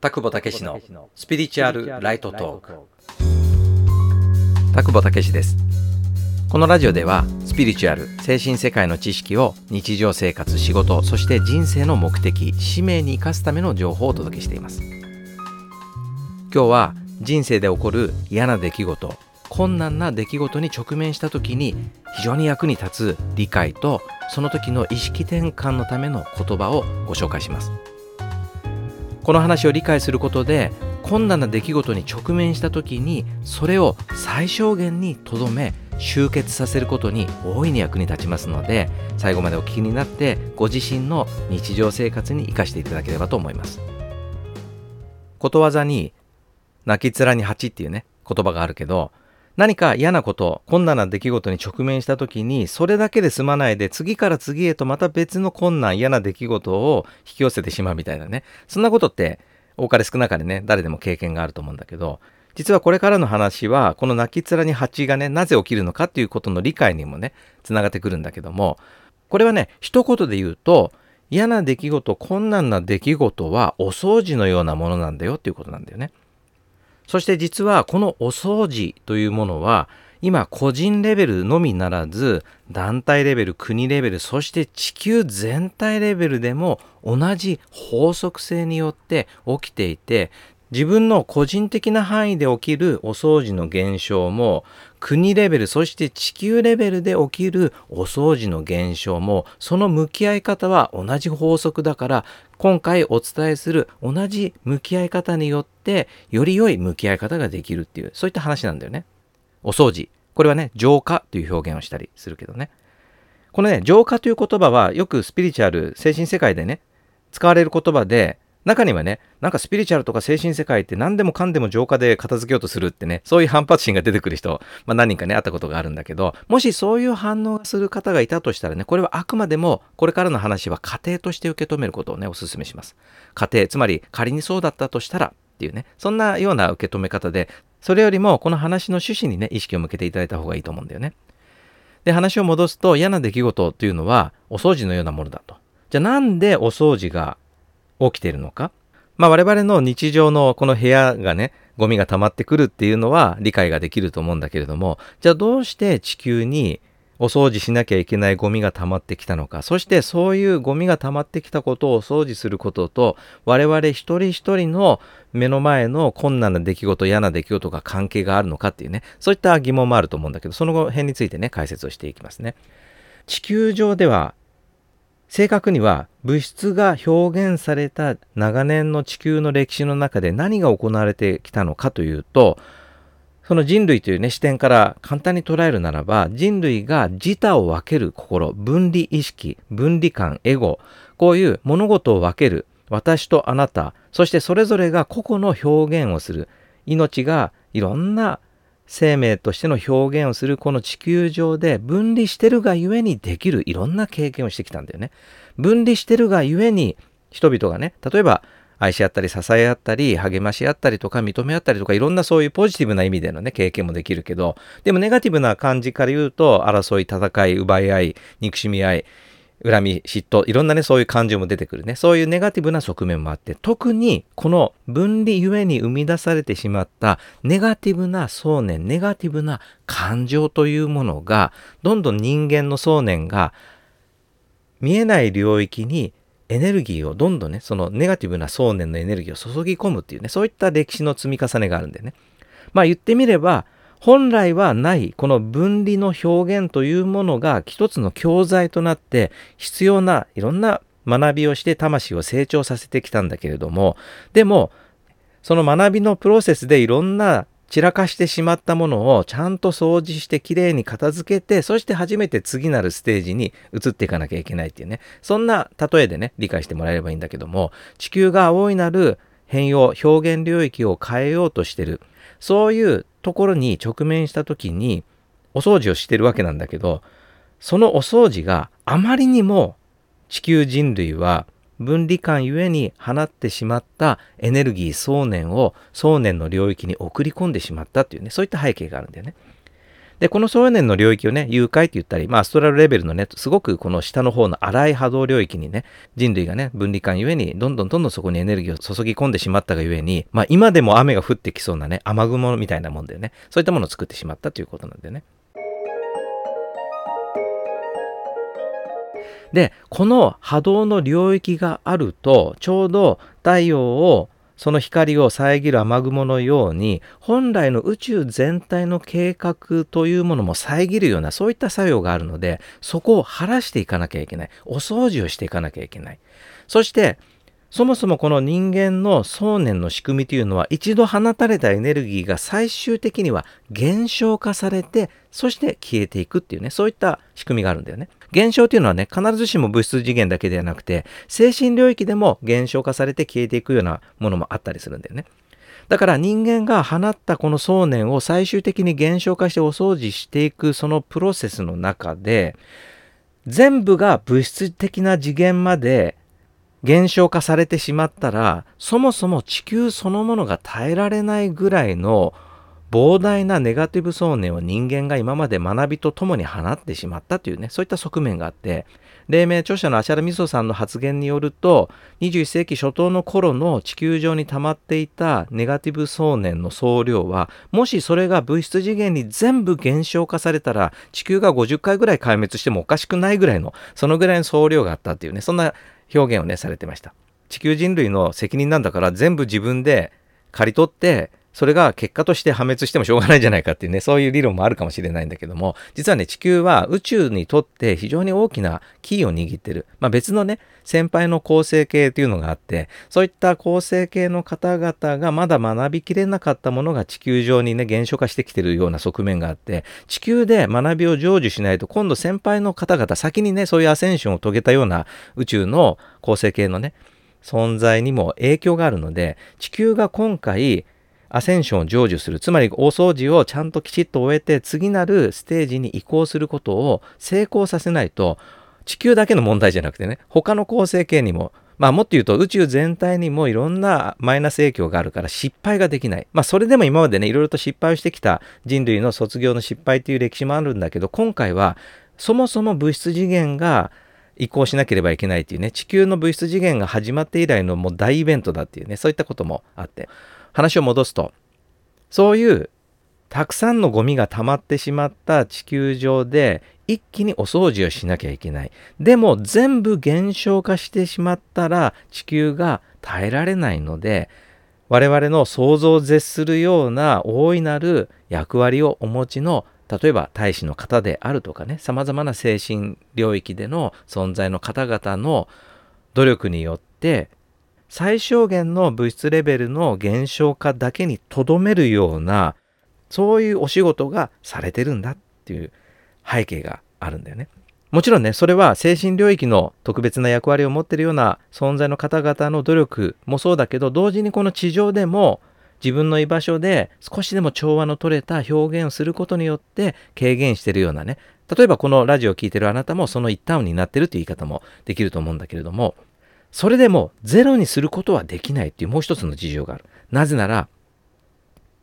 田久保武史のスピリチュアルライトトーク。田久保武史です。このラジオではスピリチュアル精神世界の知識を日常生活仕事そして人生の目的使命に生かすための情報をお届けしています。今日は人生で起こる嫌な出来事困難な出来事に直面した時に非常に役に立つ理解とその時の意識転換のための言葉をご紹介しますこの話を理解することで困難な出来事に直面した時にそれを最小限にとどめ集結させることに大いに役に立ちますので最後までお聞きになってご自身の日常生活に生かしていただければと思います。ことわざに泣き面に蜂っていうね言葉があるけど何か嫌なこと、困難な出来事に直面した時に、それだけで済まないで、次から次へとまた別の困難、嫌な出来事を引き寄せてしまうみたいなね。そんなことって、多かれ少なかれね、誰でも経験があると思うんだけど、実はこれからの話は、この泣き面に蜂がね、なぜ起きるのかっていうことの理解にもね、つながってくるんだけども、これはね、一言で言うと、嫌な出来事、困難な出来事はお掃除のようなものなんだよっていうことなんだよね。そして実はこのお掃除というものは今個人レベルのみならず団体レベル国レベルそして地球全体レベルでも同じ法則性によって起きていて自分の個人的な範囲で起きるお掃除の現象も国レベルそして地球レベルで起きるお掃除の現象もその向き合い方は同じ法則だから今回お伝えする同じ向き合い方によってより良い向き合い方ができるっていうそういった話なんだよね。お掃除これはね浄化という表現をしたりするけどねこのね浄化という言葉はよくスピリチュアル精神世界でね使われる言葉で中にはね、なんかスピリチュアルとか精神世界って何でもかんでも浄化で片付けようとするってね、そういう反発心が出てくる人、まあ何人かね、会ったことがあるんだけど、もしそういう反応する方がいたとしたらね、これはあくまでも、これからの話は家庭として受け止めることをね、お勧めします。家庭、つまり仮にそうだったとしたらっていうね、そんなような受け止め方で、それよりもこの話の趣旨にね、意識を向けていただいた方がいいと思うんだよね。で、話を戻すと嫌な出来事というのはお掃除のようなものだと。じゃあなんでお掃除が起きているのか？まあ我々の日常のこの部屋がね、ゴミが溜まってくるっていうのは理解ができると思うんだけれども、じゃあどうして地球にお掃除しなきゃいけないゴミが溜まってきたのか、そしてそういうゴミが溜まってきたことをお掃除することと、我々一人一人の目の前の困難な出来事、嫌な出来事が関係があるのかっていうね、そういった疑問もあると思うんだけど、その辺についてね、解説をしていきますね。地球上では正確には物質が表現された長年の地球の歴史の中で何が行われてきたのかというとその人類というね視点から簡単に捉えるならば人類が自他を分ける心分離意識分離感エゴこういう物事を分ける私とあなたそしてそれぞれが個々の表現をする命がいろんな生命としての表現をするこの地球上で分離してるがゆえにできるいろんな経験をしてきたんだよね。分離してるがゆえに人々がね、例えば愛し合ったり支え合ったり励まし合ったりとか認め合ったりとかいろんなそういうポジティブな意味でのね経験もできるけどでもネガティブな感じから言うと争い戦い奪い合い憎しみ合い恨み、嫉妬、いろんなね、そういう感情も出てくるね。そういうネガティブな側面もあって、特にこの分離ゆえに生み出されてしまったネガティブな想念、ネガティブな感情というものが、どんどん人間の想念が見えない領域にエネルギーをどんどんね、そのネガティブな想念のエネルギーを注ぎ込むっていうね、そういった歴史の積み重ねがあるんでね。まあ言ってみれば、本来はないこの分離の表現というものが一つの教材となって必要ないろんな学びをして魂を成長させてきたんだけれどもでもその学びのプロセスでいろんな散らかしてしまったものをちゃんと掃除してきれいに片付けてそして初めて次なるステージに移っていかなきゃいけないっていうねそんな例えでね理解してもらえればいいんだけども地球が大いなる変容表現領域を変えようとしてる。そういうところに直面した時にお掃除をしてるわけなんだけどそのお掃除があまりにも地球人類は分離感ゆえに放ってしまったエネルギー想念を想念の領域に送り込んでしまったっていうねそういった背景があるんだよね。で、この総年の領域をね、誘拐って言ったり、まあ、アストラルレベルのね、すごくこの下の方の荒い波動領域にね、人類がね、分離感ゆえに、どんどんどんどんそこにエネルギーを注ぎ込んでしまったがゆえに、まあ、今でも雨が降ってきそうなね、雨雲みたいなもんだよね。そういったものを作ってしまったということなんだよね。で、この波動の領域があると、ちょうど太陽をその光を遮る雨雲のように本来の宇宙全体の計画というものも遮るようなそういった作用があるのでそこを晴らしていかなきゃいけないお掃除をしていかなきゃいけないそしてそもそもこの人間の想念の仕組みというのは一度放たれたエネルギーが最終的には減少化されてそして消えていくっていうねそういった仕組みがあるんだよね。減少というのはね必ずしも物質次元だけではなくて精神領域でも減少化されて消えていくようなものもあったりするんだよね。だから人間が放ったこの想念を最終的に減少化してお掃除していくそのプロセスの中で全部が物質的な次元まで減少化されてしまったらそもそも地球そのものが耐えられないぐらいの膨大なネガティブ想念を人間が今まで学びとともに放ってしまったというねそういった側面があって黎明著者のアシャラミソさんの発言によると21世紀初頭の頃の地球上に溜まっていたネガティブ想念の総量はもしそれが物質次元に全部減少化されたら地球が50回ぐらい壊滅してもおかしくないぐらいのそのぐらいの総量があったっていうねそんな表現をねされてました。地球人類の責任なんだから全部自分で刈り取ってそれが結果として破滅してもしょうがないじゃないかっていうね、そういう理論もあるかもしれないんだけども、実はね、地球は宇宙にとって非常に大きなキーを握ってる。まあ別のね、先輩の構成系というのがあって、そういった構成系の方々がまだ学びきれなかったものが地球上にね、減少化してきてるような側面があって、地球で学びを成就しないと、今度先輩の方々、先にね、そういうアセンションを遂げたような宇宙の構成系のね、存在にも影響があるので、地球が今回、アセンションを成就する。つまり大掃除をちゃんときちっと終えて次なるステージに移行することを成功させないと地球だけの問題じゃなくてね、他の構成形にもまあもっと言うと宇宙全体にもいろんなマイナス影響があるから失敗ができない。まあそれでも今までね、いろいろと失敗をしてきた人類の卒業の失敗という歴史もあるんだけど、今回はそもそも物質次元が移行しなければいけないっていうね、地球の物質次元が始まって以来のもう大イベントだっていうね、そういったこともあって。話を戻すとそういうたくさんのゴミが溜まってしまった地球上で一気にお掃除をしなきゃいけない。でも全部減少化してしまったら地球が耐えられないので我々の想像を絶するような大いなる役割をお持ちの例えば大使の方であるとかね様々な精神領域での存在の方々の努力によって最小限の物質レベルの減少化だけにとどめるようなそういうお仕事がされてるんだっていう背景があるんだよね。もちろんね、それは精神領域の特別な役割を持っているような存在の方々の努力もそうだけど、同時にこの地上でも自分の居場所で少しでも調和の取れた表現をすることによって軽減しているようなね、例えばこのラジオを聴いてるあなたもその一端を担ってるという言い方もできると思うんだけれども、それでもゼロにすることはできないっていうもう一つの事情がある。なぜなら、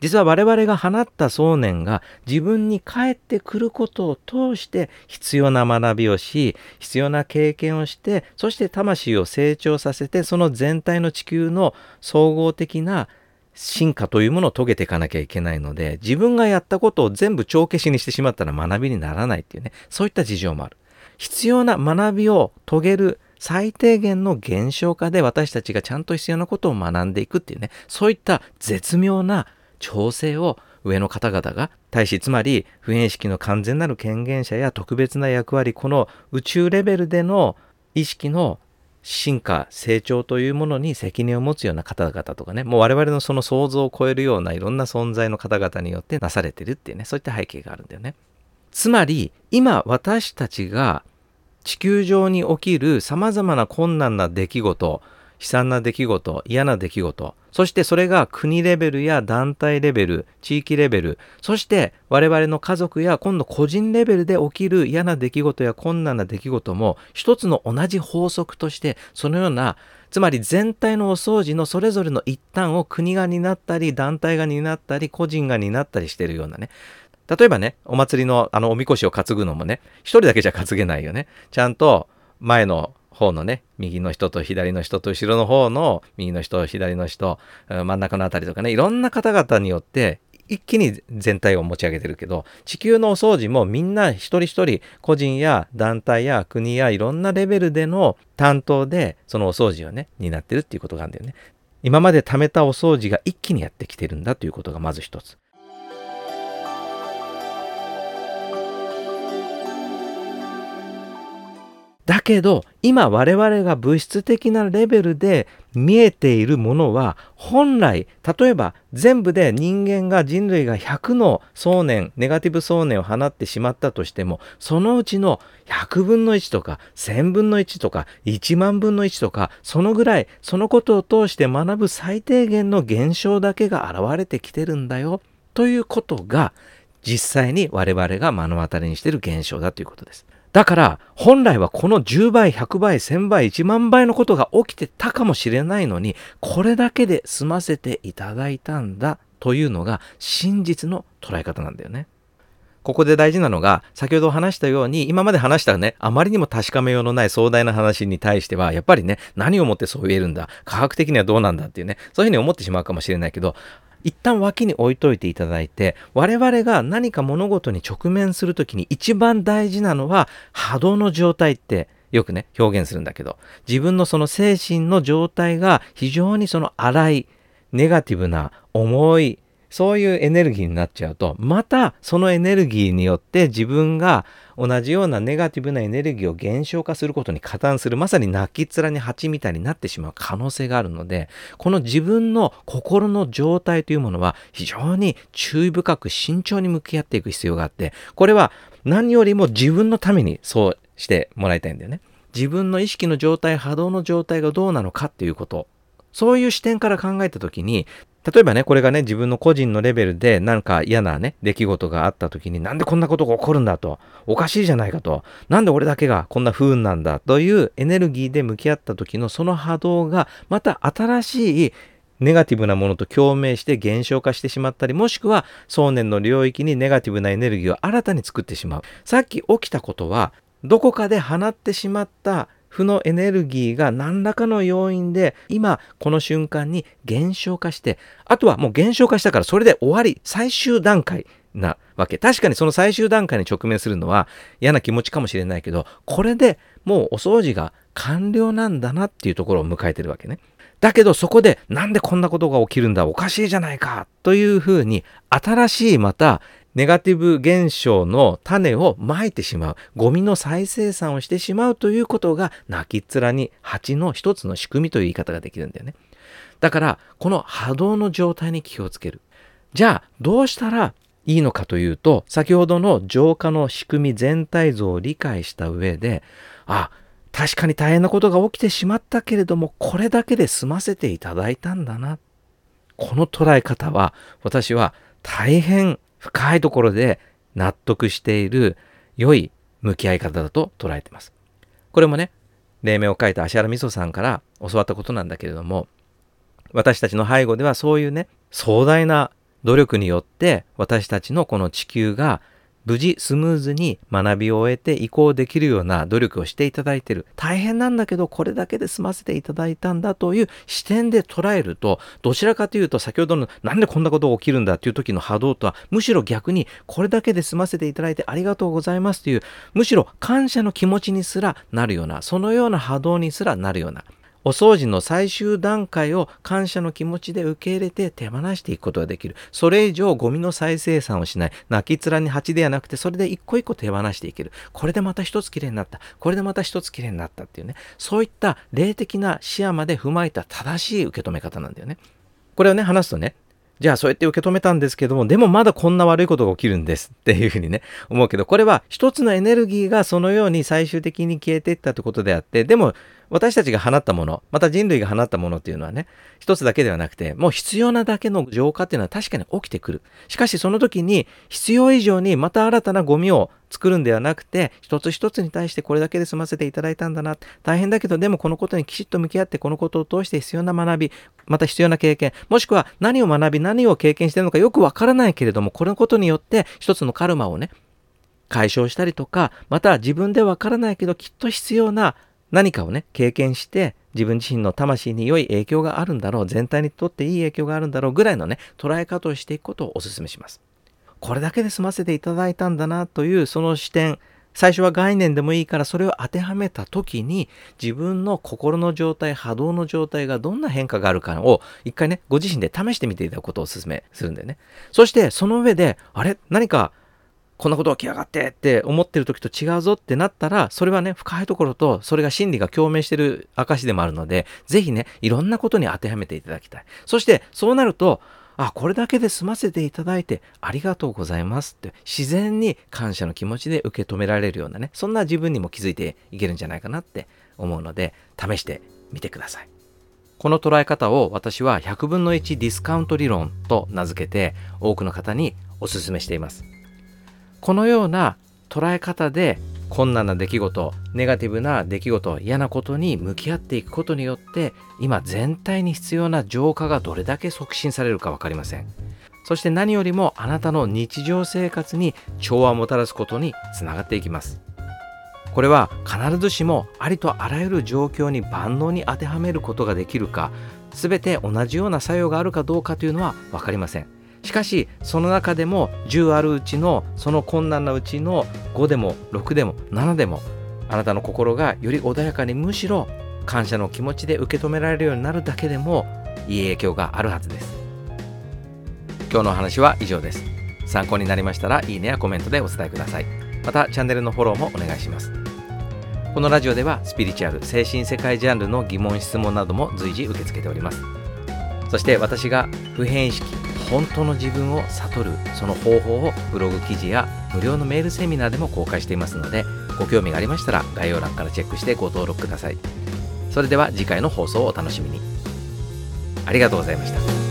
実は我々が放った想念が自分に返ってくることを通して必要な学びをし、必要な経験をして、そして魂を成長させて、その全体の地球の総合的な進化というものを遂げていかなきゃいけないので、自分がやったことを全部帳消しにしてしまったら学びにならないっていうね、そういった事情もある。必要な学びを遂げる最低限の減少化で私たちがちゃんと必要なことを学んでいくっていうね、そういった絶妙な調整を上の方々が大使つまり普遍意識の完全なる権限者や特別な役割この宇宙レベルでの意識の進化成長というものに責任を持つような方々とかねもう我々のその想像を超えるようないろんな存在の方々によってなされてるっていうねそういった背景があるんだよね。つまり今私たちが地球上に起きる様々な困難な出来事、悲惨な出来事、嫌な出来事、そしてそれが国レベルや団体レベル、地域レベル、そして我々の家族や今度個人レベルで起きる嫌な出来事や困難な出来事も一つの同じ法則としてそのようなつまり全体のお掃除のそれぞれの一端を国が担ったり団体が担ったり個人が担ったりしているようなね例えばね、お祭りのあのおみこしを担ぐのもね、一人だけじゃ担げないよね。ちゃんと前の方のね、右の人と左の人と後ろの方の右の人、左の人、真ん中のあたりとかね、いろんな方々によって一気に全体を持ち上げてるけど、地球のお掃除もみんな一人一人、個人や団体や国やいろんなレベルでの担当で、そのお掃除をね、担ってるっていうことがあるんだよね。今まで貯めたお掃除が一気にやってきてるんだということがまず一つ。だけど今我々が物質的なレベルで見えているものは本来例えば全部で人間が人類が100の想念ネガティブ想念を放ってしまったとしてもそのうちの100分の1とか1000分の1とか1万分の1とかそのぐらいそのことを通して学ぶ最低限の現象だけが現れてきてるんだよということが実際に我々が目の当たりにしている現象だということです。だから本来はこの10倍、100倍、1000倍、1万倍のことが起きてたかもしれないのに、これだけで済ませていただいたんだというのが真実の捉え方なんだよね。ここで大事なのが、先ほど話したように、今まで話したね、あまりにも確かめようのない壮大な話に対しては、やっぱりね、何をもってそう言えるんだ、科学的にはどうなんだっていうね、そういうふうに思ってしまうかもしれないけど、一旦脇に置いといていただいて、我々が何か物事に直面する時に一番大事なのは波動の状態ってよくね、表現するんだけど、自分のその精神の状態が非常にその荒い、ネガティブな、重い、そういうエネルギーになっちゃうと、またそのエネルギーによって自分が同じようなネガティブなエネルギーを減少化することに加担する、まさに泣き面に蜂みたいになってしまう可能性があるので、この自分の心の状態というものは非常に注意深く慎重に向き合っていく必要があって、これは何よりも自分のためにそうしてもらいたいんだよね。自分の意識の状態、波動の状態がどうなのかっていうこと。そういう視点から考えたときに、例えばね、これがね、自分の個人のレベルで何か嫌なね、出来事があった時に、なんでこんなことが起こるんだと、おかしいじゃないかと、なんで俺だけがこんな不運なんだというエネルギーで向き合った時のその波動が、また新しいネガティブなものと共鳴して減少化してしまったり、もしくは想念の領域にネガティブなエネルギーを新たに作ってしまう。さっき起きたことは、どこかで放ってしまった負のエネルギーが何らかの要因で今この瞬間に減少化してあとはもう減少化したからそれで終わり最終段階なわけ確かにその最終段階に直面するのは嫌な気持ちかもしれないけどこれでもうお掃除が完了なんだなっていうところを迎えてるわけね。だけどそこでなんでこんなことが起きるんだおかしいじゃないかというふうに新しいまたネガティブ現象の種をまいてしまう、ゴミの再生産をしてしまうということが、泣きっ面に蜂の一つの仕組みという言い方ができるんだよね。だから、この波動の状態に気をつける。じゃあ、どうしたらいいのかというと、先ほどの浄化の仕組み全体像を理解した上で、あ、確かに大変なことが起きてしまったけれども、これだけで済ませていただいたんだな。この捉え方は、私は大変深いところで納得している良い向き合い方だと捉えてます。これもね、黎明を書いた芦原美穂さんから教わったことなんだけれども、私たちの背後ではそういうね、壮大な努力によって私たちのこの地球が無事スムーズに学びを終えて移行できるような努力をしていただいている。大変なんだけど、これだけで済ませていただいたんだという視点で捉えると、どちらかというと先ほどのなんでこんなことが起きるんだっていう時の波動とは、むしろ逆にこれだけで済ませていただいてありがとうございますという、むしろ感謝の気持ちにすらなるような、そのような波動にすらなるような。お掃除の最終段階を感謝の気持ちで受け入れて手放していくことができる。それ以上ゴミの再生産をしない。泣き面に蜂ではなくて、それで一個一個手放していける。これでまた一つきれいになった。これでまた一つきれいになったっていうね。そういった霊的な視野まで踏まえた正しい受け止め方なんだよね。これをね、話すとね、じゃあそうやって受け止めたんですけども、でもまだこんな悪いことが起きるんですっていうふうにね、思うけど、これは一つのエネルギーがそのように最終的に消えていったってことであって、でも私たちが放ったもの、また人類が放ったものっていうのはね、一つだけではなくて、もう必要なだけの浄化っていうのは確かに起きてくる。しかしその時に必要以上にまた新たなゴミを作るんではなくて、一つ一つに対してこれだけで済ませていただいたんだな。大変だけど、でもこのことにきちっと向き合って、このことを通して必要な学び、また必要な経験、もしくは何を学び、何を経験してるのかよくわからないけれども、このことによって一つのカルマをね、解消したりとか、また自分でわからないけどきっと必要な何かをね、経験して自分自身の魂に良い影響があるんだろう、全体にとっていい影響があるんだろうぐらいのね、捉え方をしていくことをお勧めします。これだけで済ませていただいたんだなというその視点、最初は概念でもいいからそれを当てはめた時に自分の心の状態、波動の状態がどんな変化があるかを一回ね、ご自身で試してみていただくことをお勧めするんだよね。そしてその上で、あれ？何かこんなこと起きやがってって思ってる時と違うぞってなったら、それはね、深いところと、それが真理が共鳴してる証でもあるので、ぜひね、いろんなことに当てはめていただきたい。そして、そうなると、あ、これだけで済ませていただいてありがとうございますって自然に感謝の気持ちで受け止められるようなね、そんな自分にも気づいていけるんじゃないかなって思うので、試してみてください。この捉え方を私は100分の1ディスカウント理論と名付けて多くの方にお勧めしています。このような捉え方で困難な出来事ネガティブな出来事嫌なことに向き合っていくことによって今全体に必要な浄化がどれだけ促進されるか分かりません。そして何よりもあなたの日常生活に調和をもたらすことにつながっていきます。これは必ずしもありとあらゆる状況に万能に当てはめることができるか全て同じような作用があるかどうかというのは分かりません。しかしその中でも10あるうちのその困難なうちの5でも6でも7でもあなたの心がより穏やかにむしろ感謝の気持ちで受け止められるようになるだけでもいい影響があるはずです。今日のお話は以上です。参考になりましたらいいねやコメントでお伝えください。またチャンネルのフォローもお願いします。このラジオではスピリチュアル精神世界ジャンルの疑問質問なども随時受け付けております。そして私が普遍意識本当の自分を悟るその方法をブログ記事や無料のメールセミナーでも公開していますのでご興味がありましたら概要欄からチェックしてご登録ください。それでは次回の放送をお楽しみに。ありがとうございました。